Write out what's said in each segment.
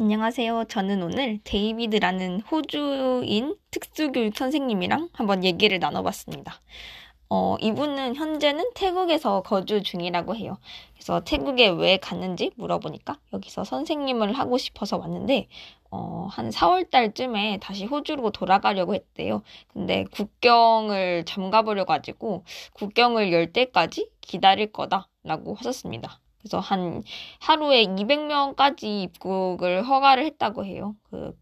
안녕하세요. 저는 오늘 데이비드라는 호주인 특수교육 선생님이랑 한번 얘기를 나눠봤습니다. 어, 이분은 현재는 태국에서 거주 중이라고 해요. 그래서 태국에 왜 갔는지 물어보니까 여기서 선생님을 하고 싶어서 왔는데, 어, 한 4월 달쯤에 다시 호주로 돌아가려고 했대요. 근데 국경을 잠가버려가지고 국경을 열 때까지 기다릴 거다라고 하셨습니다. 그래서 한 하루에 200명까지 입국을 허가를 했다고 해요. 그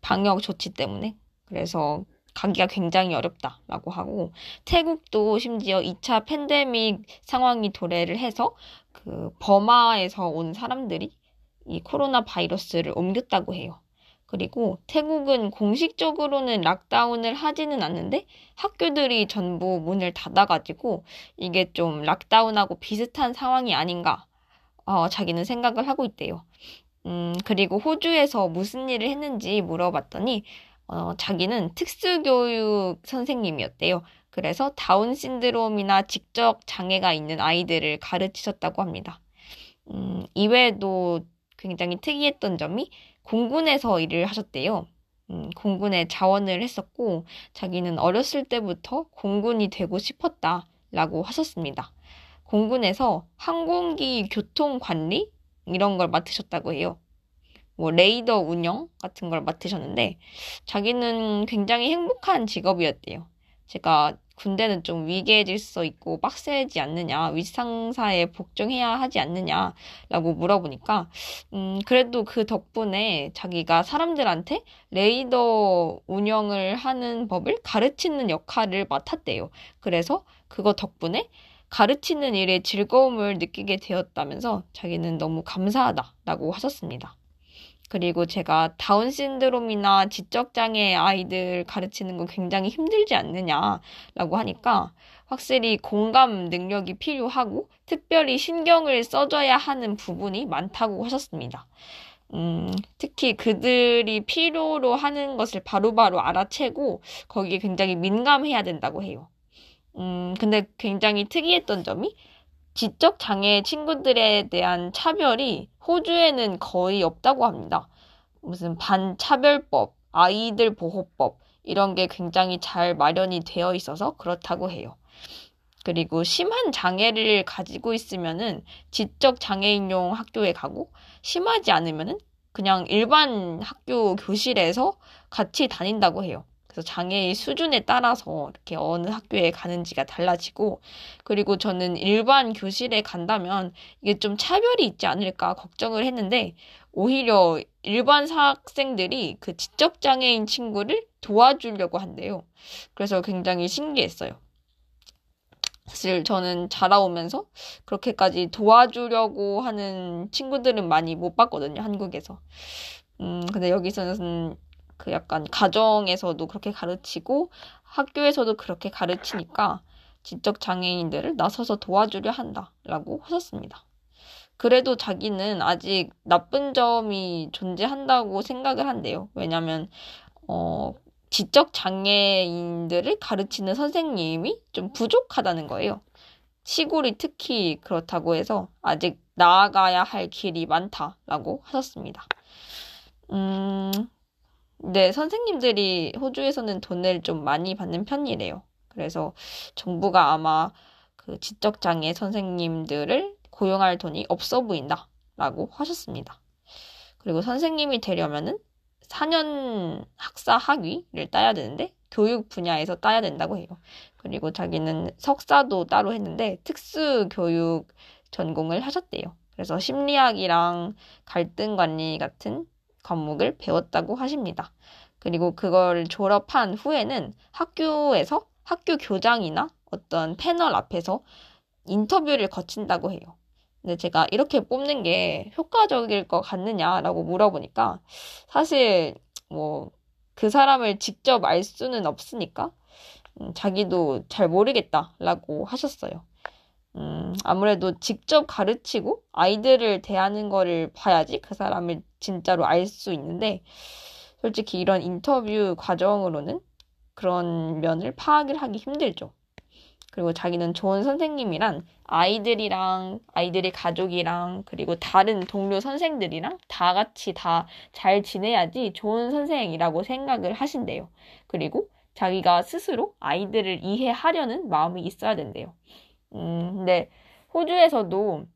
방역 조치 때문에. 그래서 가기가 굉장히 어렵다라고 하고 태국도 심지어 2차 팬데믹 상황이 도래를 해서 그 버마에서 온 사람들이 이 코로나 바이러스를 옮겼다고 해요. 그리고 태국은 공식적으로는 락다운을 하지는 않는데 학교들이 전부 문을 닫아가지고 이게 좀 락다운하고 비슷한 상황이 아닌가 어, 자기는 생각을 하고 있대요. 음, 그리고 호주에서 무슨 일을 했는지 물어봤더니 어, 자기는 특수교육 선생님이었대요. 그래서 다운 신드롬이나 직접 장애가 있는 아이들을 가르치셨다고 합니다. 음, 이외에도 굉장히 특이했던 점이 공군에서 일을 하셨대요. 음, 공군에 자원을 했었고 자기는 어렸을 때부터 공군이 되고 싶었다라고 하셨습니다. 공군에서 항공기 교통 관리 이런 걸 맡으셨다고 해요. 뭐 레이더 운영 같은 걸 맡으셨는데 자기는 굉장히 행복한 직업이었대요. 제가 군대는 좀 위계 질 서 있고 빡세지 않느냐, 윗상사에 복종해야 하지 않느냐라고 물어보니까, 음, 그래도 그 덕분에 자기가 사람들한테 레이더 운영을 하는 법을 가르치는 역할을 맡았대요. 그래서 그거 덕분에 가르치는 일에 즐거움을 느끼게 되었다면서 자기는 너무 감사하다라고 하셨습니다. 그리고 제가 다운 신드롬이나 지적 장애 아이들 가르치는 거 굉장히 힘들지 않느냐라고 하니까 확실히 공감 능력이 필요하고 특별히 신경을 써줘야 하는 부분이 많다고 하셨습니다. 음, 특히 그들이 필요로 하는 것을 바로바로 바로 알아채고 거기에 굉장히 민감해야 된다고 해요. 음, 근데 굉장히 특이했던 점이 지적 장애 친구들에 대한 차별이 호주에는 거의 없다고 합니다. 무슨 반차별법, 아이들 보호법 이런 게 굉장히 잘 마련이 되어 있어서 그렇다고 해요. 그리고 심한 장애를 가지고 있으면은 지적 장애인용 학교에 가고 심하지 않으면은 그냥 일반 학교 교실에서 같이 다닌다고 해요. 그래서 장애의 수준에 따라서 이렇게 어느 학교에 가는지가 달라지고 그리고 저는 일반 교실에 간다면 이게 좀 차별이 있지 않을까 걱정을 했는데 오히려 일반 학생들이 그 지적 장애인 친구를 도와주려고 한대요. 그래서 굉장히 신기했어요. 사실 저는 자라오면서 그렇게까지 도와주려고 하는 친구들은 많이 못 봤거든요, 한국에서. 음, 근데 여기서는 그 약간 가정에서도 그렇게 가르치고 학교에서도 그렇게 가르치니까 지적 장애인들을 나서서 도와주려 한다라고 하셨습니다. 그래도 자기는 아직 나쁜 점이 존재한다고 생각을 한대요. 왜냐면 어 지적 장애인들을 가르치는 선생님이 좀 부족하다는 거예요. 시골이 특히 그렇다고 해서 아직 나아가야 할 길이 많다라고 하셨습니다. 음, 네, 선생님들이 호주에서는 돈을 좀 많이 받는 편이래요. 그래서 정부가 아마 그 지적장애 선생님들을 고용할 돈이 없어 보인다 라고 하셨습니다. 그리고 선생님이 되려면은 4년 학사 학위를 따야 되는데 교육 분야에서 따야 된다고 해요. 그리고 자기는 석사도 따로 했는데 특수 교육 전공을 하셨대요. 그래서 심리학이랑 갈등 관리 같은 과목을 배웠다고 하십니다. 그리고 그걸 졸업한 후에는 학교에서 학교 교장이나 어떤 패널 앞에서 인터뷰를 거친다고 해요. 근데 제가 이렇게 뽑는 게 효과적일 것 같느냐라고 물어보니까 사실 뭐 그 사람을 직접 알 수는 없으니까 음, 자기도 잘 모르겠다라고 하셨어요. 음, 아무래도 직접 가르치고 아이들을 대하는 거를 봐야지 그 사람을 진짜로 알 수 있는데, 솔직히 이런 인터뷰 과정으로는 그런 면을 파악을 하기 힘들죠. 그리고 자기는 좋은 선생님이란 아이들이랑 아이들의 가족이랑 그리고 다른 동료 선생들이랑 다 같이 다 잘 지내야지 좋은 선생이라고 생각을 하신대요. 그리고 자기가 스스로 아이들을 이해하려는 마음이 있어야 된대요. 음, 근데 호주에서도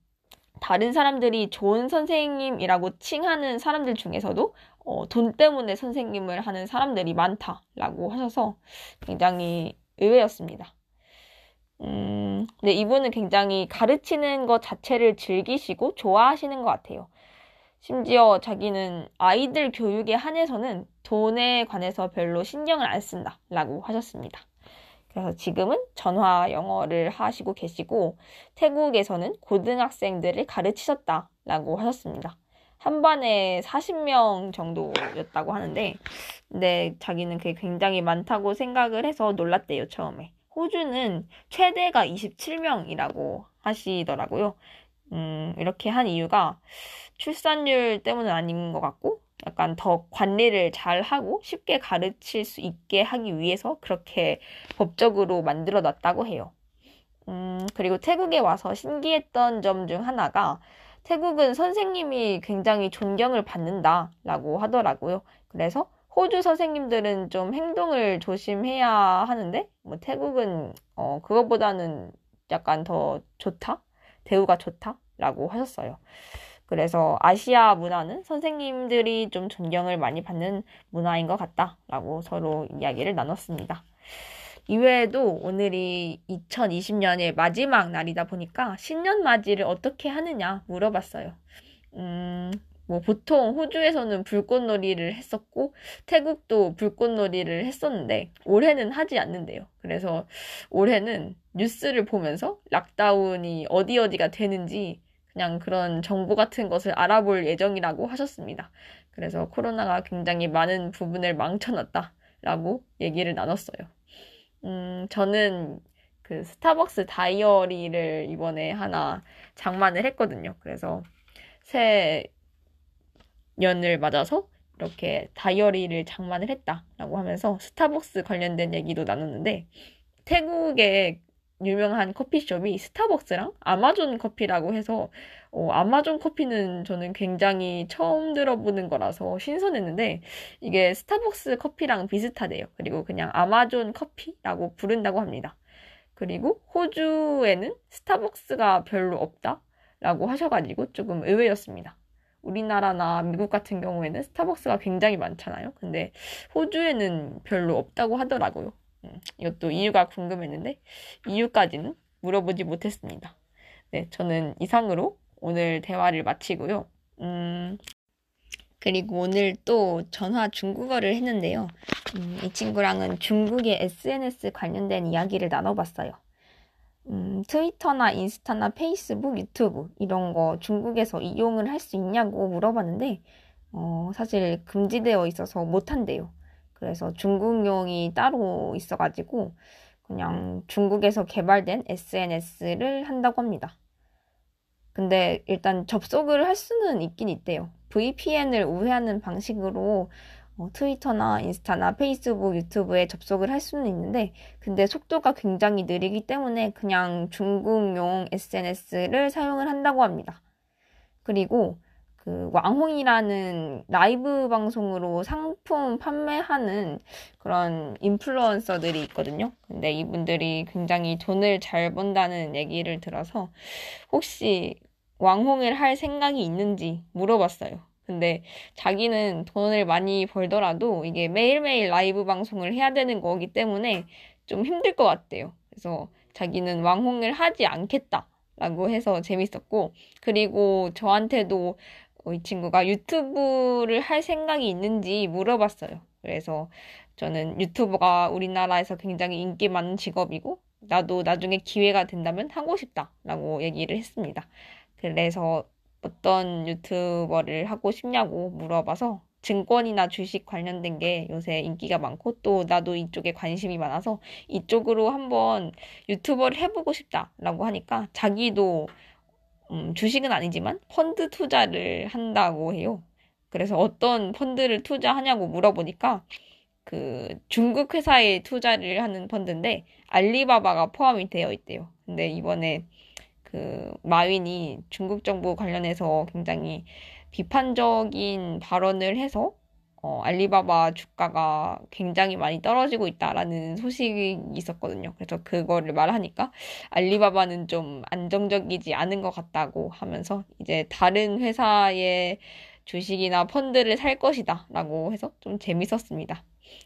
다른 사람들이 좋은 선생님이라고 칭하는 사람들 중에서도 어, 돈 때문에 선생님을 하는 사람들이 많다라고 하셔서 굉장히 의외였습니다. 음, 근데 이분은 굉장히 가르치는 것 자체를 즐기시고 좋아하시는 것 같아요. 심지어 자기는 아이들 교육에 한해서는 돈에 관해서 별로 신경을 안 쓴다라고 하셨습니다. 그래서 지금은 전화 영어를 하시고 계시고 태국에서는 고등학생들을 가르치셨다라고 하셨습니다. 한 반에 40명 정도였다고 하는데, 근데 자기는 그게 굉장히 많다고 생각을 해서 놀랐대요, 처음에. 호주는 최대가 27명이라고 하시더라고요. 음, 이렇게 한 이유가 출산율 때문은 아닌 것 같고, 약간 더 관리를 잘 하고 쉽게 가르칠 수 있게 하기 위해서 그렇게 법적으로 만들어 놨다고 해요. 음, 그리고 태국에 와서 신기했던 점 중 하나가 태국은 선생님이 굉장히 존경을 받는다라고 하더라고요. 그래서 호주 선생님들은 좀 행동을 조심해야 하는데, 뭐 태국은 어, 그것보다는 약간 더 좋다? 대우가 좋다라고 하셨어요. 그래서 아시아 문화는 선생님들이 좀 존경을 많이 받는 문화인 것 같다라고 서로 이야기를 나눴습니다. 이외에도 오늘이 2020년의 마지막 날이다 보니까 신년 맞이를 어떻게 하느냐 물어봤어요. 음, 뭐 보통 호주에서는 불꽃놀이를 했었고 태국도 불꽃놀이를 했었는데 올해는 하지 않는데요. 그래서 올해는 뉴스를 보면서 락다운이 어디 어디가 되는지 그냥 그런 정보 같은 것을 알아볼 예정이라고 하셨습니다. 그래서 코로나가 굉장히 많은 부분을 망쳐놨다라고 얘기를 나눴어요. 음, 저는 그 스타벅스 다이어리를 이번에 하나 장만을 했거든요. 그래서 새 년을 맞아서 이렇게 다이어리를 장만을 했다라고 하면서 스타벅스 관련된 얘기도 나눴는데 태국의 유명한 커피숍이 스타벅스랑 아마존 커피라고 해서 어, 아마존 커피는 저는 굉장히 처음 들어보는 거라서 신선했는데 이게 스타벅스 커피랑 비슷하대요. 그리고 그냥 아마존 커피라고 부른다고 합니다. 그리고 호주에는 스타벅스가 별로 없다라고 하셔가지고 조금 의외였습니다. 우리나라나 미국 같은 경우에는 스타벅스가 굉장히 많잖아요. 근데 호주에는 별로 없다고 하더라고요. 음, 이것도 이유가 궁금했는데 이유까지는 물어보지 못했습니다. 네, 저는 이상으로 오늘 대화를 마치고요. 음, 그리고 오늘 또 전화 중국어를 했는데요. 음, 이 친구랑은 중국의 SNS 관련된 이야기를 나눠봤어요. 음, 트위터나 인스타나 페이스북, 유튜브 이런 거 중국에서 이용을 할 수 있냐고 물어봤는데 어, 사실 금지되어 있어서 못한대요. 그래서 중국용이 따로 있어가지고 그냥 중국에서 개발된 SNS를 한다고 합니다. 근데 일단 접속을 할 수는 있긴 있대요. VPN을 우회하는 방식으로 어, 트위터나 인스타나 페이스북, 유튜브에 접속을 할 수는 있는데, 근데 속도가 굉장히 느리기 때문에 그냥 중국용 SNS를 사용을 한다고 합니다. 그리고 그 왕홍이라는 라이브 방송으로 상품 판매하는 그런 인플루언서들이 있거든요. 근데 이분들이 굉장히 돈을 잘 번다는 얘기를 들어서 혹시 왕홍을 할 생각이 있는지 물어봤어요. 근데 자기는 돈을 많이 벌더라도 이게 매일매일 라이브 방송을 해야 되는 거기 때문에 좀 힘들 것 같대요. 그래서 자기는 왕홍을 하지 않겠다. 라고 해서 재밌었고, 그리고 저한테도 어, 이 친구가 유튜브를 할 생각이 있는지 물어봤어요. 그래서 저는 유튜버가 우리나라에서 굉장히 인기 많은 직업이고 나도 나중에 기회가 된다면 하고 싶다라고 얘기를 했습니다. 그래서 어떤 유튜버를 하고 싶냐고 물어봐서 증권이나 주식 관련된 게 요새 인기가 많고 또 나도 이쪽에 관심이 많아서 이쪽으로 한번 유튜버를 해보고 싶다라고 하니까 자기도 음, 주식은 아니지만 펀드 투자를 한다고 해요. 그래서 어떤 펀드를 투자하냐고 물어보니까 그 중국 회사에 투자를 하는 펀드인데 알리바바가 포함이 되어 있대요. 근데 이번에 그 마윈이 중국 정부 관련해서 굉장히 비판적인 발언을 해서 어, 알리바바 주가가 굉장히 많이 떨어지고 있다라는 소식이 있었거든요. 그래서 그거를 말하니까 알리바바는 좀 안정적이지 않은 것 같다고 하면서 이제 다른 회사의 주식이나 펀드를 살 것이다 라고 해서 좀 재밌었습니다.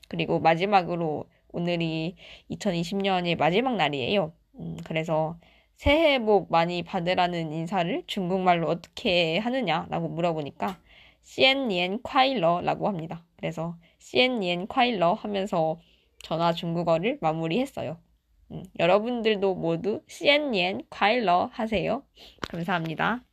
그리고 마지막으로 오늘이 2020년의 마지막 날이에요. 음, 그래서 새해 복 많이 받으라는 인사를 중국말로 어떻게 하느냐라고 물어보니까 시엔니엔 콰일러라고 합니다. 그래서 시엔니엔 콰일러 하면서 전화 중국어를 마무리했어요. 음, 여러분들도 모두 시엔니엔 콰일러 하세요. 감사합니다.